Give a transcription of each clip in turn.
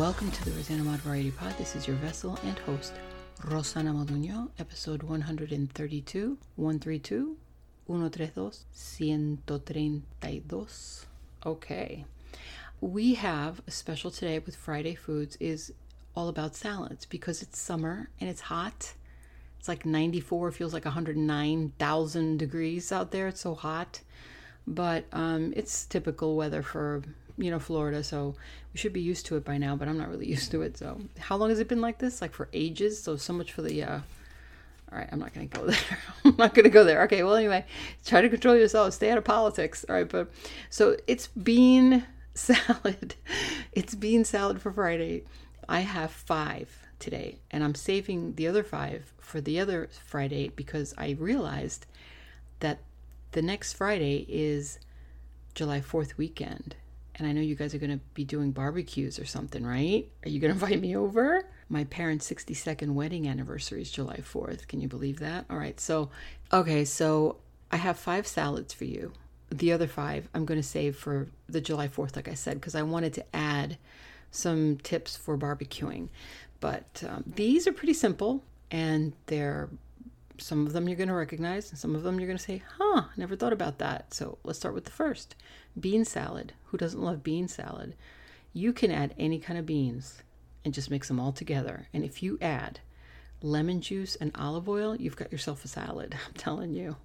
Welcome to the Rosanna Mod Variety Pod. This is your vessel and host, Rosanna Moduño, episode 132, 132, 132, 132. Okay. We have a special today with Friday Foods is all about salads because it's summer and it's hot. It's like 94, feels like 109,000 degrees out there. It's so hot. But um, it's typical weather for you know, Florida, so we should be used to it by now, but I'm not really used to it. So, how long has it been like this? Like for ages. So, so much for the, uh, all right, I'm not going to go there. I'm not going to go there. Okay, well, anyway, try to control yourself. Stay out of politics. All right, but so it's bean salad. It's bean salad for Friday. I have five today, and I'm saving the other five for the other Friday because I realized that the next Friday is July 4th weekend and I know you guys are going to be doing barbecues or something, right? Are you going to invite me over? My parents' 62nd wedding anniversary is July 4th. Can you believe that? All right. So, okay. So I have five salads for you. The other five I'm going to save for the July 4th, like I said, because I wanted to add some tips for barbecuing. But um, these are pretty simple and they're some of them you're going to recognize, and some of them you're going to say, huh, never thought about that. So let's start with the first bean salad. Who doesn't love bean salad? You can add any kind of beans and just mix them all together. And if you add lemon juice and olive oil, you've got yourself a salad. I'm telling you.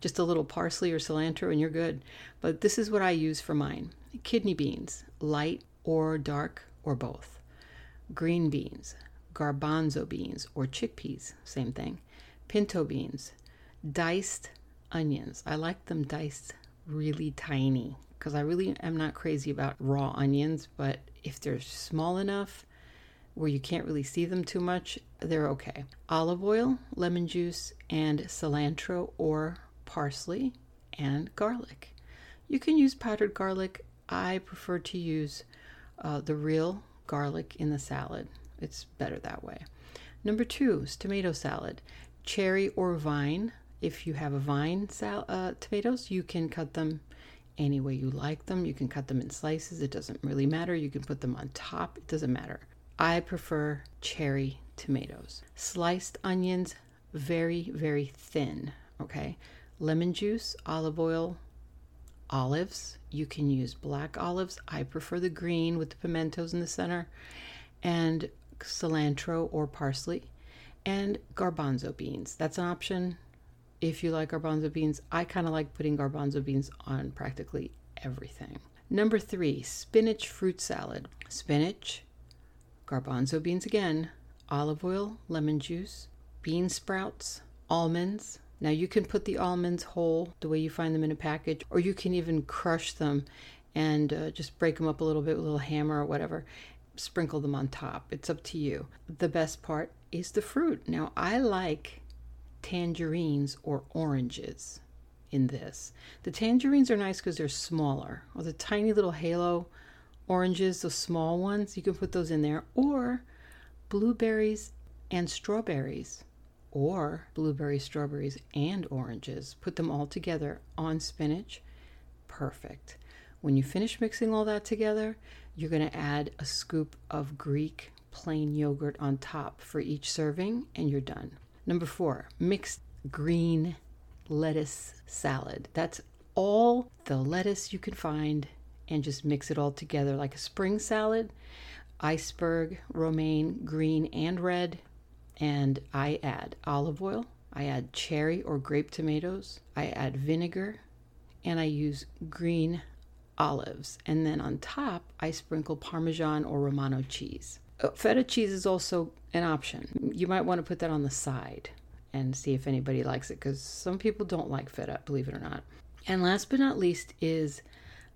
Just a little parsley or cilantro, and you're good. But this is what I use for mine kidney beans, light or dark or both. Green beans, garbanzo beans or chickpeas, same thing pinto beans, diced onions. I like them diced really tiny because I really am not crazy about raw onions, but if they're small enough where you can't really see them too much, they're okay. Olive oil, lemon juice, and cilantro or parsley and garlic. You can use powdered garlic. I prefer to use uh, the real garlic in the salad. It's better that way. Number two is tomato salad cherry or vine. If you have a vine sal- uh, tomatoes, you can cut them any way you like them. You can cut them in slices. It doesn't really matter. You can put them on top. It doesn't matter. I prefer cherry tomatoes. Sliced onions, very, very thin. Okay. Lemon juice, olive oil, olives. You can use black olives. I prefer the green with the pimentos in the center, and cilantro or parsley and garbanzo beans. That's an option if you like garbanzo beans. I kind of like putting garbanzo beans on practically everything. Number three, spinach fruit salad. Spinach, garbanzo beans again, olive oil, lemon juice, bean sprouts, almonds. Now you can put the almonds whole the way you find them in a package, or you can even crush them and uh, just break them up a little bit with a little hammer or whatever. Sprinkle them on top. It's up to you. The best part is the fruit. Now, I like tangerines or oranges in this. The tangerines are nice because they're smaller, or the tiny little halo oranges, the small ones, you can put those in there, or blueberries and strawberries, or blueberries, strawberries, and oranges. Put them all together on spinach. Perfect. When you finish mixing all that together, you're going to add a scoop of Greek plain yogurt on top for each serving, and you're done. Number four, mixed green lettuce salad. That's all the lettuce you can find and just mix it all together like a spring salad. Iceberg, romaine, green, and red. And I add olive oil, I add cherry or grape tomatoes, I add vinegar, and I use green olives. And then on top, I sprinkle Parmesan or Romano cheese. Uh, feta cheese is also an option. You might want to put that on the side and see if anybody likes it because some people don't like feta, believe it or not. And last but not least is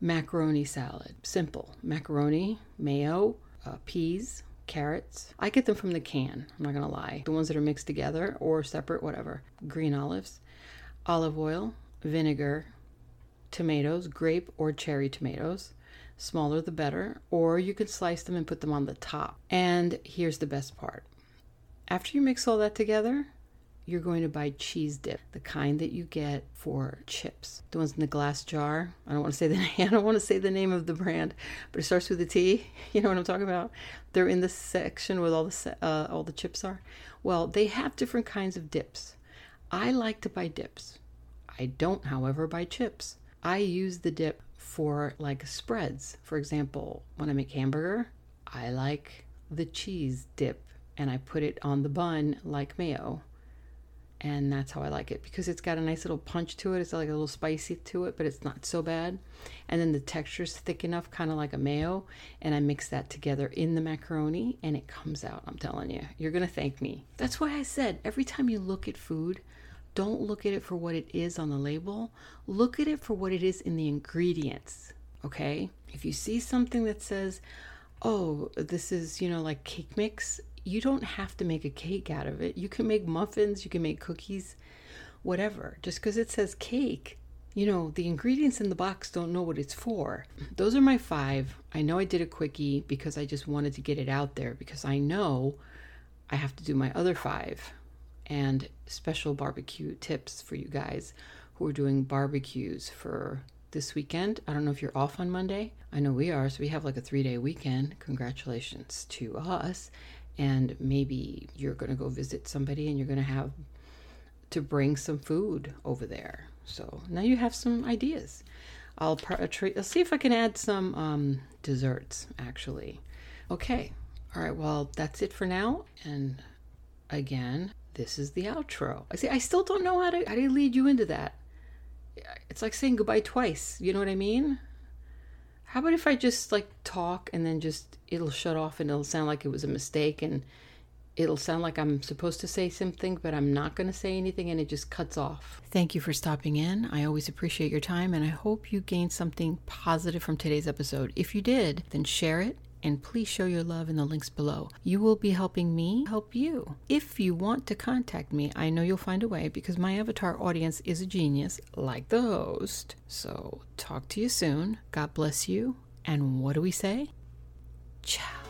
macaroni salad. Simple macaroni, mayo, uh, peas, carrots. I get them from the can, I'm not gonna lie. The ones that are mixed together or separate, whatever. Green olives, olive oil, vinegar, tomatoes, grape or cherry tomatoes. Smaller the better, or you could slice them and put them on the top. And here's the best part after you mix all that together, you're going to buy cheese dip, the kind that you get for chips. The ones in the glass jar. I don't want to say the name, I don't want to say the name of the brand, but it starts with a T. You know what I'm talking about? They're in the section where all the uh, all the chips are. Well, they have different kinds of dips. I like to buy dips. I don't, however, buy chips. I use the dip for like spreads. For example, when I make hamburger, I like the cheese dip and I put it on the bun like mayo and that's how I like it because it's got a nice little punch to it. It's like a little spicy to it, but it's not so bad. And then the texture is thick enough, kind of like a mayo, and I mix that together in the macaroni and it comes out. I'm telling you, you're gonna thank me. That's why I said every time you look at food, don't look at it for what it is on the label. Look at it for what it is in the ingredients. Okay? If you see something that says, "Oh, this is you know like cake mix," you don't have to make a cake out of it. You can make muffins, you can make cookies, whatever. Just because it says cake, you know, the ingredients in the box don't know what it's for. Those are my five. I know I did a quickie because I just wanted to get it out there because I know I have to do my other five and special barbecue tips for you guys who are doing barbecues for this weekend. I don't know if you're off on Monday. I know we are, so we have like a three day weekend. Congratulations to us and maybe you're going to go visit somebody and you're going to have to bring some food over there. So now you have some ideas. I'll, try, I'll see if I can add some um, desserts actually. Okay. All right. Well, that's it for now. And again, this is the outro. I see. I still don't know how to how to lead you into that. It's like saying goodbye twice. You know what I mean? How about if I just like talk and then just it'll shut off and it'll sound like it was a mistake and it'll sound like I'm supposed to say something, but I'm not going to say anything and it just cuts off. Thank you for stopping in. I always appreciate your time and I hope you gained something positive from today's episode. If you did, then share it and please show your love in the links below. You will be helping me help you. If you want to contact me, I know you'll find a way because my avatar audience is a genius, like the host. So, talk to you soon. God bless you. And what do we say? Ciao.